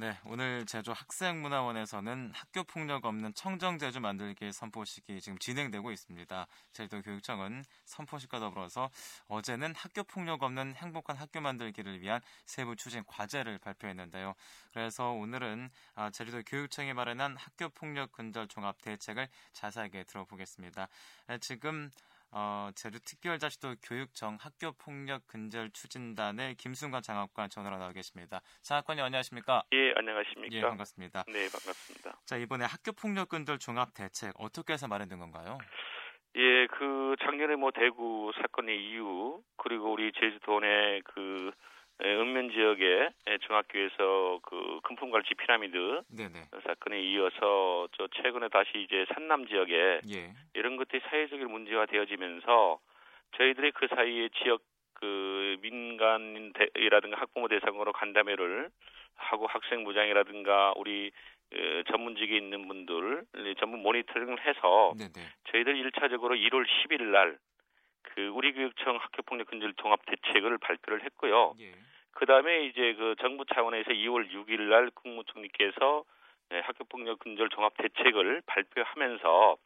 네, 오늘 제주 학생문화원에서는 학교 폭력 없는 청정제주 만들기 선포식이 지금 진행되고 있습니다. 제주도 교육청은 선포식과 더불어서 어제는 학교 폭력 없는 행복한 학교 만들기를 위한 세부 추진 과제를 발표했는데요. 그래서 오늘은 아, 제주도 교육청이 마련한 학교 폭력 근절 종합 대책을 자세하게 들어보겠습니다. 네, 지금 어, 제주특별자치도 교육청 학교폭력 근절 추진단의 김순관 장학관 전화로 나와 계십니다. 장학관님 안녕하십니까? 예, 안녕하십니까? 예, 반갑습니다. 네, 반갑습니다. 자, 이번에 학교폭력 근절 종합 대책 어떻게 해서 마련된 건가요? 예, 그 작년에 뭐 대구 사건의 이유 그리고 우리 제주도 내그 읍면 지역의 중학교에서 그 금품갈치 피라미드 네네. 사건에 이어서 저 최근에 다시 이제 산남 지역에 예. 이런 것들이 사회적인 문제화 되어지면서 저희들이 그 사이에 지역 그 민간이라든가 학부모 대상으로 간담회를 하고 학생부장이라든가 우리 그 전문직에 있는 분들 전문 모니터링을 해서 네네. 저희들 1차적으로 1월 10일 날 그 우리 교육청 학교 폭력 근절 종합 대책을 발표를 했고요. 예. 그 다음에 이제 그 정부 차원에서 2월 6일 날 국무총리께서 네, 학교 폭력 근절 종합 대책을 발표하면서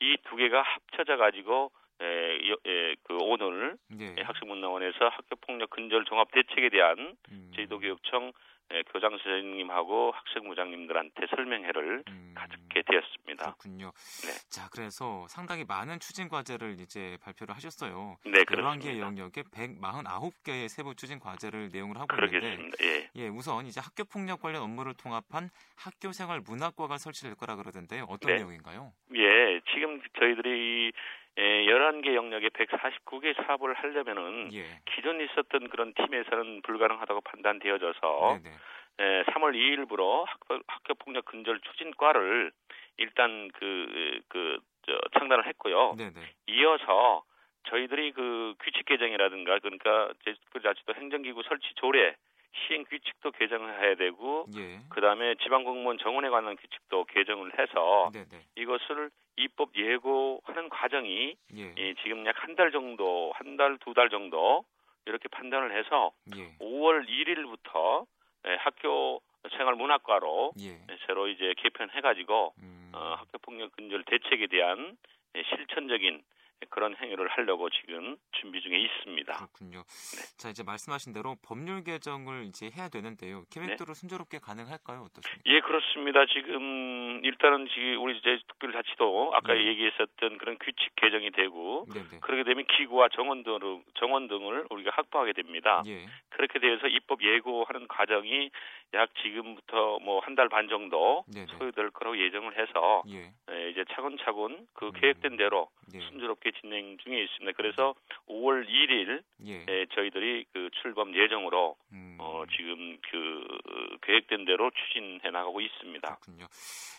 이 두 개가 합쳐져 가지고 에, 에, 그 오늘 예. 학생문화원에서 학교폭력 근절 종합 대책에 대한 음. 제도교육청 예, 교장 선생님하고 학생부장님들한테 설명회를 음, 가졌게 되었습니다. 그렇군요. 네. 자, 그래서 상당히 많은 추진 과제를 이제 발표를 하셨어요. 네, 그렇습니다. 11개 영역에 149개의 세부 추진 과제를 내용을 하고 그러겠습니다. 있는데 예. 예, 우선 이제 학교 폭력 관련 업무를 통합한 학교 생활 문학과가 설치될 거라 그러던데요. 어떤 네. 내용인가요? 예, 지금 저희들이 예, 11개 영역에 149개 사업을 하려면은 예. 기존 있었던 그런 팀에서는 불가능하다고 판단되어져서 네네. 예, 3월 2일부로 학교, 학교 폭력 근절 추진과를 일단 그, 그, 저, 창단을 했고요. 네네. 이어서 저희들이 그 규칙 개정이라든가 그러니까 제주특별자치도 행정기구 설치 조례 시행 규칙도 개정을 해야 되고 예. 그다음에 지방 공무원 정원에 관한 규칙도 개정을 해서 네네. 이것을 입법 예고하는 과정이 예. 예, 지금 약 한 달 정도, 한 달, 두달 정도 이렇게 판단을 해서 예. 5월 1일부터 예, 학교 생활 문학과로 예. 새로 이제 개편해가지고 음. 어, 학교 폭력 근절 대책에 대한 예, 실천적인 그런 행위를 하려고 지금 준비 중에 있습니다. 그렇군요. 네. 자 이제 말씀하신 대로 법률 개정을 이제 해야 되는데요. 계획대로 네. 순조롭게 가능할까요? 어떻습니까? 예 그렇습니다. 지금 일단은 지금 우리 이제 특별자치도 아까 네. 얘기했었던 그런 규칙 개정이 되고 네네. 네. 그렇게 되면 기구와 정원 등 정원 등을 우리가 확보하게 됩니다. 예. 그렇게 돼서 입법 예고하는 과정이 약 지금부터 뭐 한 달 반 정도 네네. 네. 소요될 거라고 예정을 해서 예. 예, 이제 차근차근 그 음. 계획된 대로 예. 순조롭게 진행 중에 있습니다. 그래서 5월 1일 예. 예, 저희들이 그 출범 예정으로 음. 어, 지금 그 계획된 대로 추진해 나가고 있습니다. 그렇군요.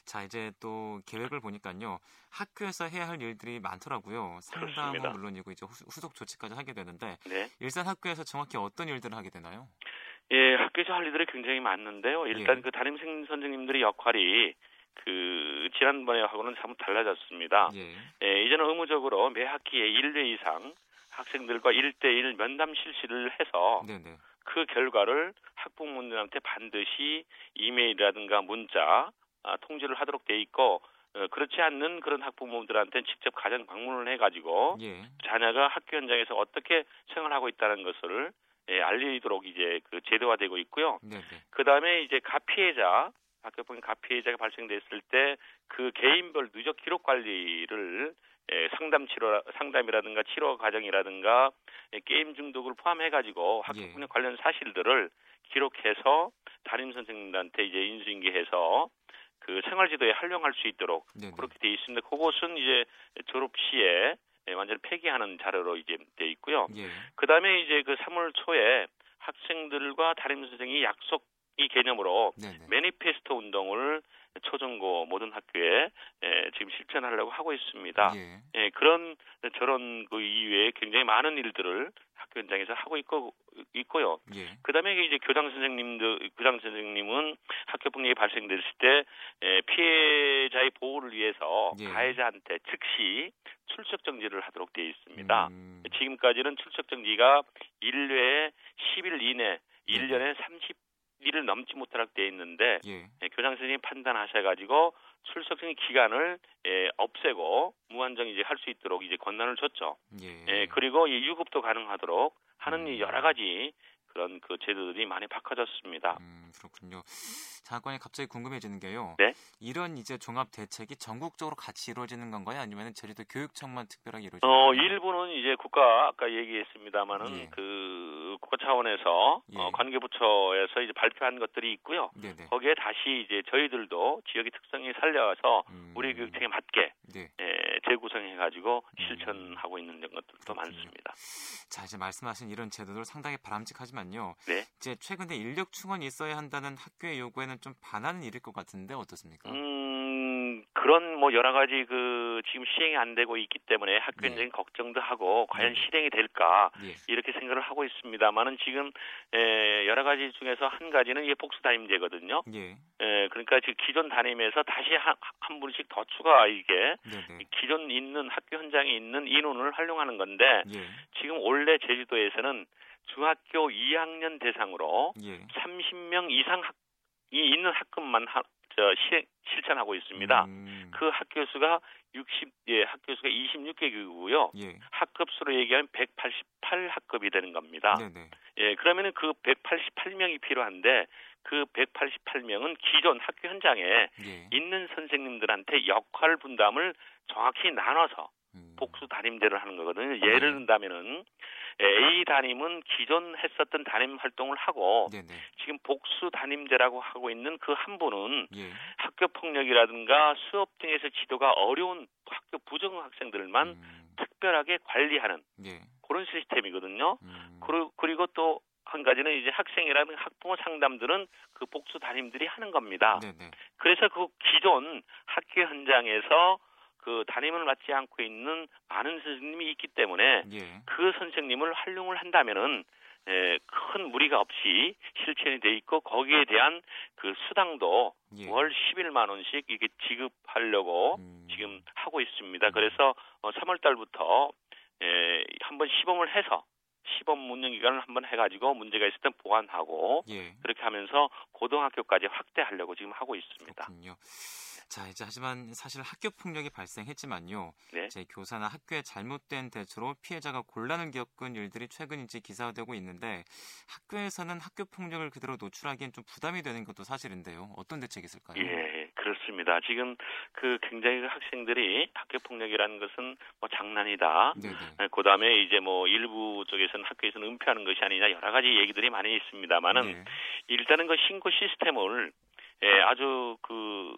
자 이제 또 계획을 보니까요 학교에서 해야 할 일들이 많더라고요. 상담은 물론이고 이제 후속 조치까지 하게 되는데 네. 일산 학교에서 정확히 어떤 일들을 하게 되나요? 예, 학교에서 할 일들이 굉장히 많은데요. 일단 예. 그 담임 선생님들의 역할이 그 지난번에 하고는 사뭇 달라졌습니다. 예. 예, 이제는 의무적으로 매 학기에 1회 이상 학생들과 1대1 면담 실시를 해서 네네. 그 결과를 학부모님한테 반드시 이메일이라든가 문자 아, 통지를 하도록 돼 있고 어, 그렇지 않는 그런 학부모들한테 직접 가정 방문을 해가지고 예. 자녀가 학교 현장에서 어떻게 생활하고 있다는 것을 예, 알리도록 이제 그 제도화되고 있고요. 그 다음에 이제 가피해자 학교폭력 가피해자가 발생됐을 때 그 개인별 누적 기록 관리를 예, 상담 치료 상담이라든가 치료 과정이라든가 예, 게임 중독을 포함해 가지고 학교폭력 예. 관련 사실들을 기록해서 담임 선생님들한테 이제 인수인계해서 그 생활지도에 활용할 수 있도록 네네. 그렇게 돼 있습니다. 그것은 이제 졸업 시에 예, 완전히 폐기하는 자료로 이제 돼 있고요. 예. 그다음에 이제 그 3월 초에 학생들과 담임 선생이 약속 이 개념으로 네네. 매니페스토 운동을 초중고 모든 학교에 예, 지금 실천하려고 하고 있습니다. 예. 예, 그런 저런 그 이외에 굉장히 많은 일들을 학교 현장에서 하고 있고 있고요. 예. 그다음에 이제 교장 선생님들 교장 선생님은 학교 폭력이 발생됐을 때 예, 피해자의 보호를 위해서 예. 가해자한테 즉시 출석 정지를 하도록 되어 있습니다. 음. 지금까지는 출석 정지가 1회 10일 이내 1년에 30 일을 넘지 못하도록 돼 있는데 예. 예, 교장 선생님이 판단하셔가지고 출석생 기간을 예, 없애고 무한정 이제 할 수 있도록 이제 권한을 줬죠. 예. 예 그리고 이 유급도 가능하도록 하는 음. 여러 가지 그런 그 제도들이 많이 바꿔졌습니다. 음, 그렇군요. 장관이 갑자기 궁금해지는 게요. 네? 이런 이제 종합 대책이 전국적으로 같이 이루어지는 건가요? 아니면 제주도 교육청만 특별하게 이루어지는 어, 건가요? 일부는 이제 국가 아까 얘기했습니다마는 예. 그 국가 차원에서 예. 어, 관계부처에서 이제 발표한 것들이 있고요. 네네. 거기에 다시 이제 저희들도 지역의 특성이 살려서 음. 우리 교육청에 맞게 네. 예, 재구성해 가지고 음. 실천하고 있는 것들도 그렇군요. 많습니다. 자 이제 말씀하신 이런 제도들 상당히 바람직하지만요. 네. 이제 최근에 인력 충원이 있어야 한다는 학교의 요구에는 좀 반하는 일일 것 같은데 어떻습니까? 음 그런 뭐 여러 가지 그 지금 시행이 안 되고 있기 때문에 학교적인 네. 걱정도 하고 과연 네. 실행이 될까 네. 이렇게 생각을 하고 있습니다만은 지금 에, 여러 가지 중에서 한 가지는 이게 복수 담임제거든요. 예. 에, 그러니까 지금 기존 담임에서 다시 한, 한 분씩 더 추가 이게 기존 있는 학교 현장에 있는 인원을 활용하는 건데 예. 지금 원래 제주도에서는 중학교 2학년 대상으로 예. 30명 이상 학 이 있는 학급만 하, 저 시, 실천하고 있습니다. 음. 그 학교 수가 60, 예, 학교 수가 26개고요. 예. 학급 수로 얘기하면 188 학급이 되는 겁니다. 네네. 예, 그러면은 그 188명이 필요한데 그 188명은 기존 학교 현장에 예. 있는 선생님들한테 역할 분담을 정확히 나눠서 음. 복수 담임제를 하는 거거든요. 예를 네. 든다면은 A 담임은 기존 했었던 담임 활동을 하고 네네. 지금 복수 담임제라고 하고 있는 그 한 분은 예. 학교 폭력이라든가 수업 등에서 지도가 어려운 학교 부정 학생들만 음. 특별하게 관리하는 예. 그런 시스템이거든요. 음. 그리고 또한 가지는 이제 학생이라는 학부모 상담들은 그 복수 담임들이 하는 겁니다. 네네. 그래서 그 기존 학교 현장에서 그 담임을 맡지 않고 있는 많은 선생님이 있기 때문에 예. 그 선생님을 활용을 한다면은 에, 큰 무리가 없이 실천이 돼 있고 거기에 대한 그 수당도 예. 월 11만 원씩 이게 지급하려고 음. 지금 하고 있습니다. 그래서 어, 3월 달부터 에, 한번 시범을 해서 시범 운영 기간을 한번 해가지고 문제가 있을 땐 보완하고 예. 그렇게 하면서 고등학교까지 확대하려고 지금 하고 있습니다. 그렇군요. 자, 이제 하지만 사실 학교 폭력이 발생했지만요. 네. 제 교사나 학교의 잘못된 대처로 피해자가 곤란을 겪은 일들이 최근 이제 기사화되고 있는데 학교에서는 학교 폭력을 그대로 노출하기엔 좀 부담이 되는 것도 사실인데요. 어떤 대책이 있을까요? 예, 그렇습니다. 지금 그 굉장히 그 학생들이 학교 폭력이라는 것은 뭐 장난이다. 네네. 네, 그다음에 이제 뭐 일부 쪽에서는 학교에서는 은폐하는 것이 아니냐 여러 가지 얘기들이 많이 있습니다만은 네. 일단은 그 신고 시스템을 예, 아주 그,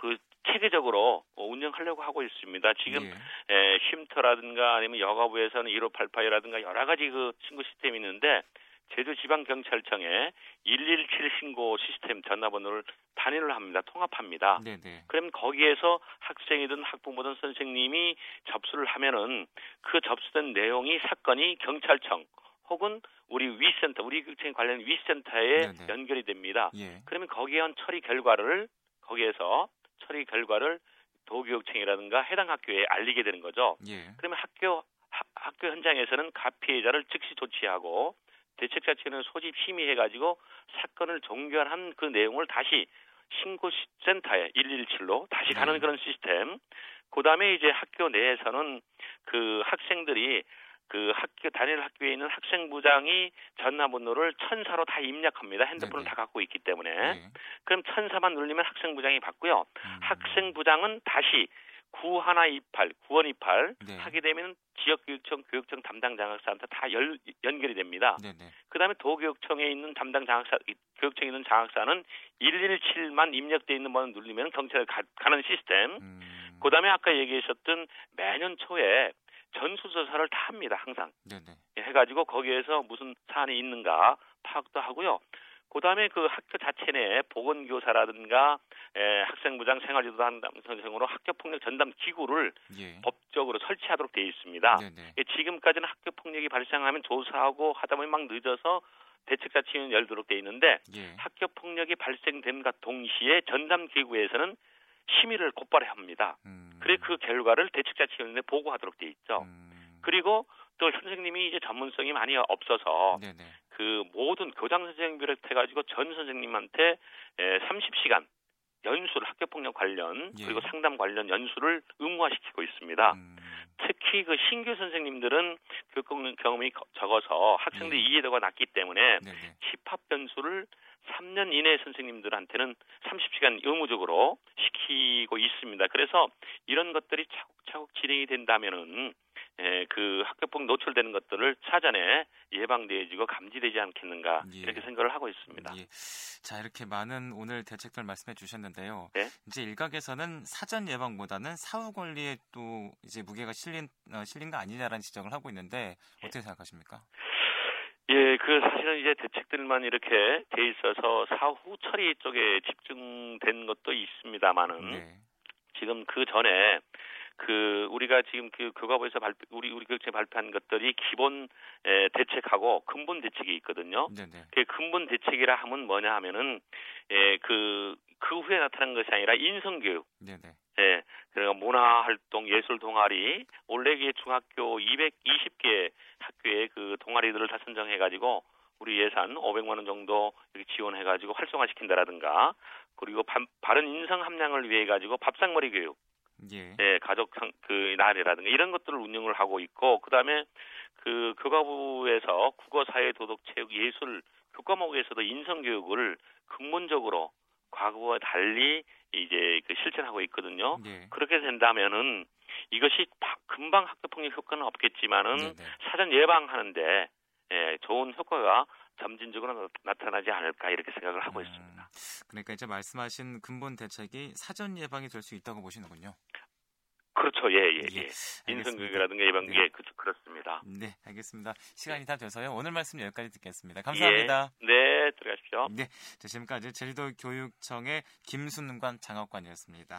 그, 체계적으로 운영하려고 하고 있습니다. 지금, 예. 예, 쉼터라든가 아니면 여가부에서는 1588이라든가 여러 가지 그 신고 시스템이 있는데, 제주지방경찰청에 117 신고 시스템 전화번호를 단위를 합니다. 통합합니다. 네네. 그럼 거기에서 학생이든 학부모든 선생님이 접수를 하면은 그 접수된 내용이 사건이 경찰청 혹은 우리 위센터, 우리 교육청 관련 위센터에 네네. 연결이 됩니다. 예. 그러면 거기에 한 처리 결과를 거기에서 처리 결과를 도교육청이라든가 해당 학교에 알리게 되는 거죠. 예. 그러면 학교 하, 학교 현장에서는 가피해자를 즉시 조치하고 대책자체는 소집 심의해 가지고 사건을 종결한 그 내용을 다시 신고 센터에 117로 다시 가는 네. 그런 시스템. 그 다음에 이제 학교 내에서는 그 학생들이 그 학교 단일 학교에 있는 학생부장이 전화번호를 천사로 다 입력합니다. 핸드폰을 네네. 다 갖고 있기 때문에 네. 그럼 천사만 눌리면 학생부장이 받고요. 음. 학생부장은 다시 9128, 9128 네. 하게 되면 지역교육청, 교육청 담당 장학사한테 다 열, 연결이 됩니다. 그 다음에 도교육청에 있는 담당 장학사, 교육청에 있는 장학사는 117만 입력돼 있는 번호 누르면 경찰에 가, 는 시스템. 음. 그 다음에 아까 얘기하셨던 매년 초에 전수조사를 다 합니다, 항상. 네네. 해가지고 거기에서 무슨 사안이 있는가 파악도 하고요. 그 다음에 그 학교 자체 내 보건교사라든가 에, 학생부장 생활지도 담당 선생으로 학교폭력 전담 기구를 예. 법적으로 설치하도록 되어 있습니다. 예, 지금까지는 학교폭력이 발생하면 조사하고 하다 보면 막 늦어서 대책자치위원 열도록 되어 있는데 예. 학교폭력이 발생됨과 동시에 전담 기구에서는 심의를 곧바로 합니다. 음. 그래 그 결과를 대책자치위원회에 보고하도록 돼 있죠. 음. 그리고 또 선생님이 이제 전문성이 많이 없어서 네네. 그그 모든 교장 선생님 비롯해 가지고 전 선생님한테 에, 30시간 연수를 학교 폭력 관련 예. 그리고 상담 관련 연수를 의무화시키고 있습니다. 음. 특히 그 신규 선생님들은 교육 경험이 적어서 학생들 예. 이해도가 낮기 때문에 네네. 집합 연수를 3년 이내 선생님들한테는 30시간 의무적으로 시키고 있습니다. 그래서 이런 것들이 차곡차곡 진행이 된다면은 예, 그 학교폭 노출되는 것들을 사전에 예방되어지고 감지되지 않겠는가 예. 이렇게 생각을 하고 있습니다. 예. 자 이렇게 많은 오늘 대책들 말씀해 주셨는데요. 네? 이제 일각에서는 사전 예방보다는 사후 관리에 또 이제 무게가 실린 어, 실린 거 아니냐라는 지적을 하고 있는데 어떻게 생각하십니까? 예, 그 사실은 이제 대책들만 이렇게 돼 있어서 사후 처리 쪽에 집중된 것도 있습니다만은 네. 지금 그 전에 그 우리가 지금 그 교과부에서 발표 우리 우리 교육청에 발표한 것들이 기본 에, 대책하고 근본 대책이 있거든요. 네네. 그 근본 대책이라 하면 뭐냐 하면은 에, 그, 그 후에 나타난 것이 아니라 인성 교육. 네네. 예, 그러니까 문화 활동, 예술 동아리, 올해 기 중학교 220개 학교의 그 동아리들을 다 선정해 가지고 우리 예산 500만 원 정도 이렇게 지원해 가지고 활성화시킨다라든가 그리고 바, 바른 인성 함량을 위해 가지고 밥상머리 교육, 예, 예 가족 그 날이라든가 이런 것들을 운영을 하고 있고 그다음에 그 교과부에서 국어, 사회, 도덕, 체육, 예술 교과목에서도 인성 교육을 근본적으로 과거와 달리 이제 그 실천하고 있거든요. 네. 그렇게 된다면은 이것이 금방 학교 폭력 효과는 없겠지만은 네네. 네. 사전 예방하는데 예, 좋은 효과가 점진적으로 나타나지 않을까 이렇게 생각을 하고 음, 있습니다. 그러니까 이제 말씀하신 근본 대책이 사전 예방이 될 수 있다고 보시는군요. 그렇죠. 예, 예, 예. 예. 인성교육이라든가 예방, 네. 예, 그, 그렇습니다. 네, 알겠습니다. 시간이 다 돼서요. 오늘 말씀 여기까지 듣겠습니다. 감사합니다. 예, 네, 들어가십시오. 네, 지금까지 제주도 교육청의 김순관 장학관이었습니다.